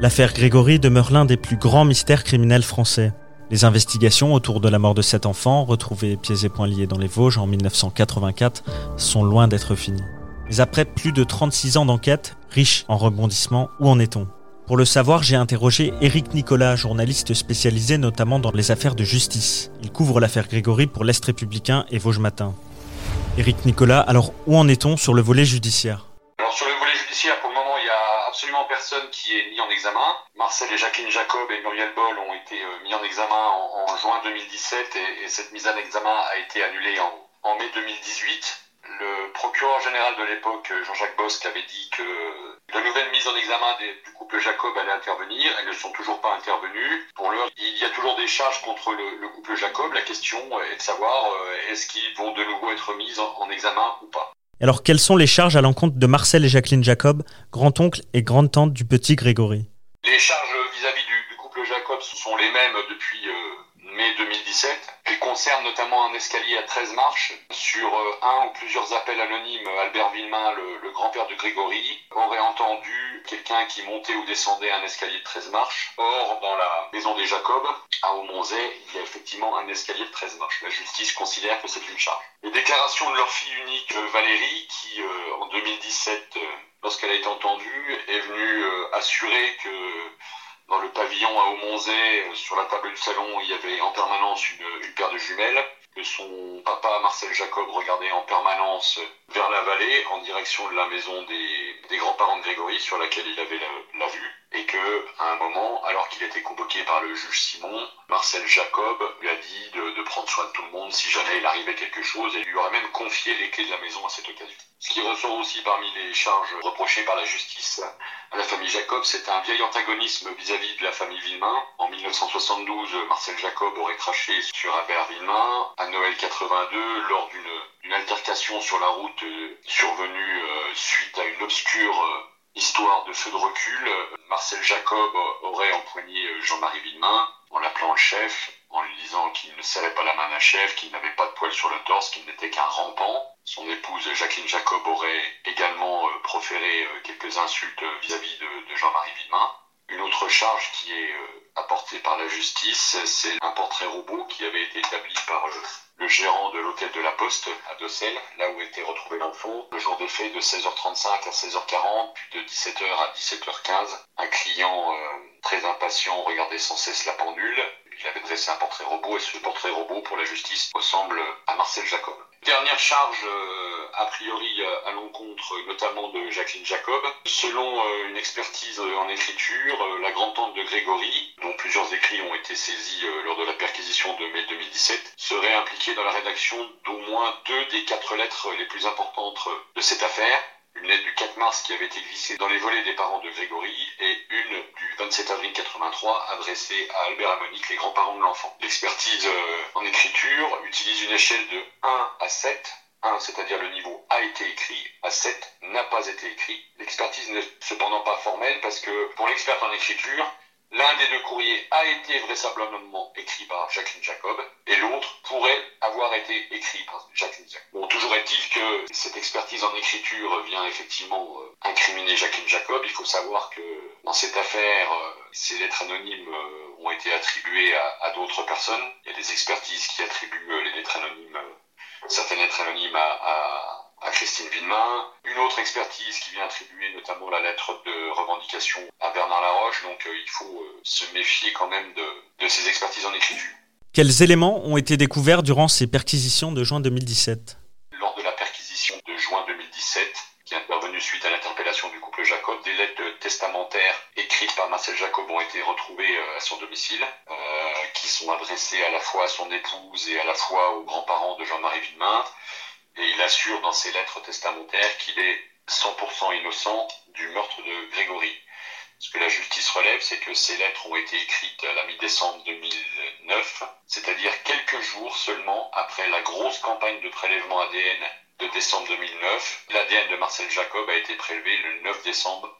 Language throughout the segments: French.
L'affaire Grégory demeure l'un des plus grands mystères criminels français. Les investigations autour de la mort de cet enfant, retrouvé pieds et poings liés dans les Vosges en 1984, sont loin d'être finies. Mais après plus de 36 ans d'enquête, riche en rebondissements, où en est-on? Pour le savoir, j'ai interrogé Éric Nicolas, journaliste spécialisé notamment dans les affaires de justice. Il couvre l'affaire Grégory pour l'Est républicain et Vosges Matin. Éric Nicolas, alors où en est-on sur le volet judiciaire? Personne qui est mis en examen. Marcel et Jacqueline Jacob et Muriel Boll ont été euh, mis en examen en, juin 2017 et, et, cette mise en examen a été annulée en, mai 2018 le procureur général de l'époque, Jean-Jacques Bosque, avait dit que de nouvelles mises en examen du couple Jacob allaient intervenir. Elles ne sont toujours pas intervenues. Pour l'heure, il y a toujours des charges contre le, le, couple Jacob. La question est de savoir euh, est-ce qu'ils vont de nouveau être mis en examen ou pas. Alors, quelles sont les charges à l'encontre de Marcel et Jacqueline Jacob, grand-oncle et grande-tante du petit Grégory? Les charges vis-à-vis du, couple Jacob sont les mêmes depuis euh, mai 2017. Concerne notamment un escalier à 13 marches. Sur euh, un ou plusieurs appels anonymes, Albert Villemain, le, grand-père de Grégory, aurait entendu quelqu'un qui montait ou descendait un escalier de 13 marches. Or, dans la maison des Jacob, à Aumonzay, il y a effectivement un escalier de 13 marches. La justice considère que c'est une charge. Les déclarations de leur fille unique, Valérie, qui euh, en 2017, euh, lorsqu'elle a été entendue, est venue euh, assurer que dans le pavillon à Aumonzay, sur la table du salon, il y avait en permanence une, paire de jumelles, que son papa, Marcel Jacob, regardait en permanence vers la vallée, en direction de la maison des, grands-parents de Grégory, sur laquelle il avait la, vue, à un moment, alors qu'il était convoqué par le juge Simon, Marcel Jacob lui a dit de, de prendre soin de tout le monde si jamais il arrivait quelque chose, et lui aurait même confié les clés de la maison à cette occasion. Ce qui ressort aussi parmi les charges reprochées par la justice à la famille Jacob, c'est un vieil antagonisme vis-à-vis de la famille Villemain. En 1972, Marcel Jacob aurait craché sur Albert Villemain. À Noël 82, lors d'une altercation sur la route euh, survenue euh, suite à une obscure euh, histoire de feu de recul, Marcel Jacob aurait empoigné Jean-Marie Villemain en l'appelant le chef, en lui disant qu'il ne serrait pas la main d'un chef, qu'il n'avait pas de poils sur le torse, qu'il n'était qu'un rampant. Son épouse Jacqueline Jacob aurait également euh, proféré euh, quelques insultes vis-à-vis de, de Jean-Marie Villemain. Une autre charge qui est euh, par la justice, c'est un portrait robot qui avait été établi par le gérant de l'hôtel de la Poste à Dossel, là où était retrouvé l'enfant, le jour des faits de 16h35 à 16h40, puis de 17h à 17h15. Un client euh, très impatient regardait sans cesse la pendule. Il avait dressé un portrait robot et ce portrait robot, pour la justice, ressemble à Marcel Jacob. Dernière charge, euh, a priori, à l'encontre notamment de Jacqueline Jacob. Selon euh, une expertise en écriture, euh, la grande-tante de Grégory, dont plusieurs écrits ont été saisis euh, lors de la perquisition de mai 2017, serait impliquée dans la rédaction d'au moins deux des quatre lettres les plus importantes de cette affaire une lettre du 4 mars qui avait été glissée dans les volets des parents de Grégory et une du 27 avril 83 adressée à Albert et Monique, les grands-parents de l'enfant. L'expertise euh, en écriture utilise une échelle de 1 à 7. 1, c'est-à-dire le niveau a été écrit, à 7 n'a pas été écrit. L'expertise n'est cependant pas formelle parce que pour l'expert en écriture, L'un des deux courriers a été vraisemblablement écrit par Jacqueline Jacob et l'autre pourrait avoir été écrit par Jacqueline Jacob. Bon, toujours est-il que cette expertise en écriture vient effectivement euh, incriminer Jacqueline Jacob. Il faut savoir que dans cette affaire, euh, ces lettres anonymes euh, ont été attribuées à, à d'autres personnes. Il y a des expertises qui attribuent les lettres anonymes, certaines lettres anonymes à, à à Christine Villemain, une autre expertise qui vient attribuer notamment la lettre de revendication à Bernard Laroche, donc euh, il faut euh, se méfier quand même de, de, ces expertises en écriture. Quels éléments ont été découverts durant ces perquisitions de juin 2017 Lors de la perquisition de juin 2017, qui est intervenue suite à l'interpellation du couple Jacob, des lettres testamentaires écrites par Marcel Jacob ont été retrouvées euh, à son domicile, euh, sont adressées à la fois à son épouse et à la fois aux grands-parents de Jean-Marie Villemain et il assure dans ses lettres testamentaires qu'il est 100% innocent du meurtre de Grégory. Ce que la justice relève, c'est que ces lettres ont été écrites à la mi-décembre 2009, c'est-à-dire quelques jours seulement après la grosse campagne de prélèvement ADN de décembre 2009. L'ADN de Marcel Jacob a été prélevé le 9 décembre 2009.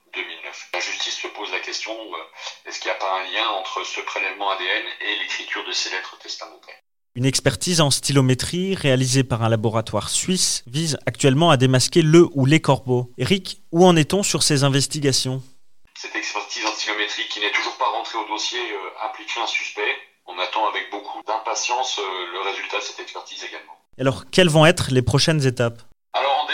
La justice se pose la question, euh, est-ce qu'il n'y a pas un lien entre ce prélèvement ADN et l'écriture de ces lettres testamentaires une expertise en stylométrie réalisée par un laboratoire suisse vise actuellement à démasquer le ou les corbeaux. Eric, où en est-on sur ces investigations? Cette expertise en stylométrie qui n'est toujours pas rentrée au dossier euh, implique un suspect. On attend avec beaucoup d'impatience euh, le résultat de cette expertise également. Alors, quelles vont être les prochaines étapes?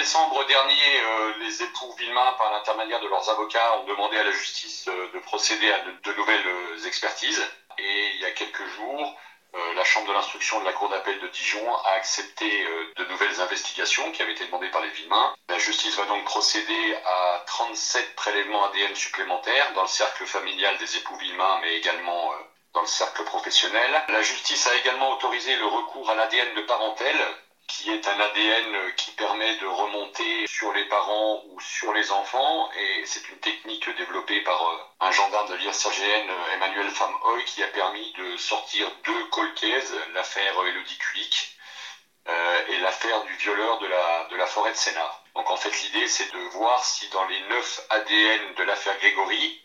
Décembre dernier, euh, les époux Villemain, par l'intermédiaire de leurs avocats, ont demandé à la justice de procéder à de nouvelles expertises. Et il y a quelques jours, euh, la Chambre de l'instruction de la Cour d'appel de Dijon a accepté euh, de nouvelles investigations qui avaient été demandées par les Villemains. La justice va donc procéder à 37 prélèvements ADN supplémentaires dans le cercle familial des époux Villemains, mais également euh, dans le cercle professionnel. La justice a également autorisé le recours à l'ADN de parentèle qui est un ADN qui permet de remonter sur les parents ou sur les enfants. Et c'est une technique développée par euh, un gendarme de l'IRCGN, Emmanuel Famhoy, qui a permis de sortir deux colcaises, l'affaire Elodie Kulik euh, et l'affaire du violeur de la, de la forêt de Sénart. Donc en fait l'idée c'est de voir si dans les neuf ADN de l'affaire Grégory,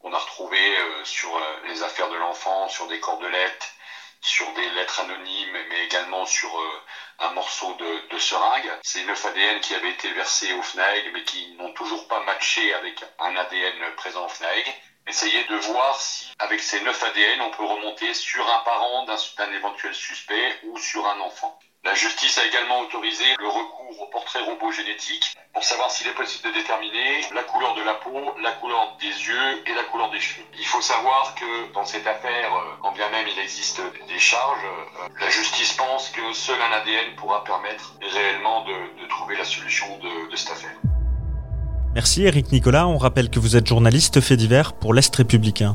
on a retrouvé euh, sur les affaires de l'enfant, sur des cordelettes, sur des lettres anonymes, mais également sur euh, un morceau de, seringue. Ces neuf ADN qui avaient été versés au FNAEG, mais qui n'ont toujours pas matché avec un ADN présent au FNAEG. Essayer de voir si, avec ces neuf ADN, on peut remonter sur un parent d'un éventuel suspect ou sur un enfant. La justice a également autorisé le recours au portrait robot génétique pour savoir s'il est possible de déterminer la couleur de la peau, la couleur des yeux et la couleur des cheveux. Il faut savoir que dans cette affaire, euh, quand bien même il existe des charges, euh, la justice pense que seul un ADN pourra permettre réellement de, trouver la solution de cette affaire. Merci Eric Nicolas, on rappelle que vous êtes journaliste fait divers pour l'Est républicain.